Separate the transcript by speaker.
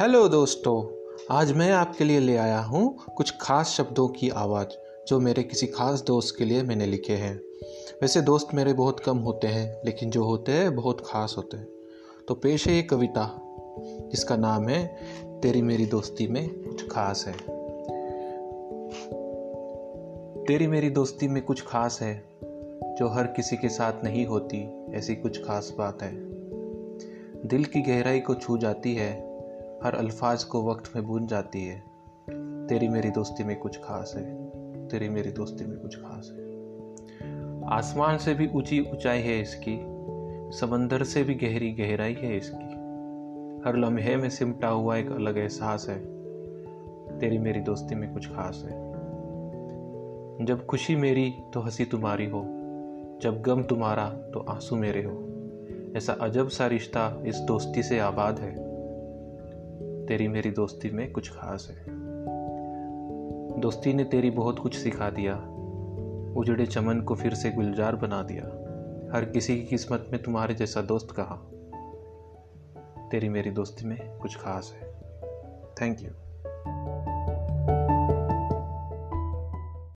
Speaker 1: Hello दोस्तों, आज मैं आपके लिए ले आया हूँ कुछ खास शब्दों की आवाज़, जो मेरे किसी खास दोस्त के लिए मैंने लिखे हैं। वैसे दोस्त मेरे बहुत कम होते हैं, लेकिन जो होते हैं, बहुत खास होते हैं। तो पेश है ये कविता, जिसका नाम है, तेरी मेरी दोस्ती में कुछ खास है। तेरी मेरी दोस्ती में कुछ खास है, जो हर किसी के साथ नहीं होती, ऐसी कुछ खास बात है। दिल की गहराई को छू जाती है हर अल्फाज को वक्त में बूंद जाती है। तेरी मेरी दोस्ती में कुछ खास है। तेरी मेरी दोस्ती में कुछ खास है। आसमान से भी ऊँची ऊंचाई है इसकी। समंदर से भी गहरी गहराई है इसकी। हर लम्हे में सिमटा हुआ एक अलग एहसास है। तेरी मेरी दोस्ती में कुछ खास है। जब खुशी मेरी तो हँसी तुम्हारी हो। जब गम तुम्हारा तो आँसू मेरे हो। ऐसा अजब सा रिश्ता इस दोस्ती से आबाद है। तेरी मेरी दोस्ती में कुछ खास है। दोस्ती ने तेरी बहुत कुछ सिखा दिया। उजड़े चमन को फिर से गुलजार बना दिया। हर किसी की किस्मत में तुम्हारे जैसा दोस्त कहा? तेरी मेरी दोस्ती में कुछ खास है। Thank you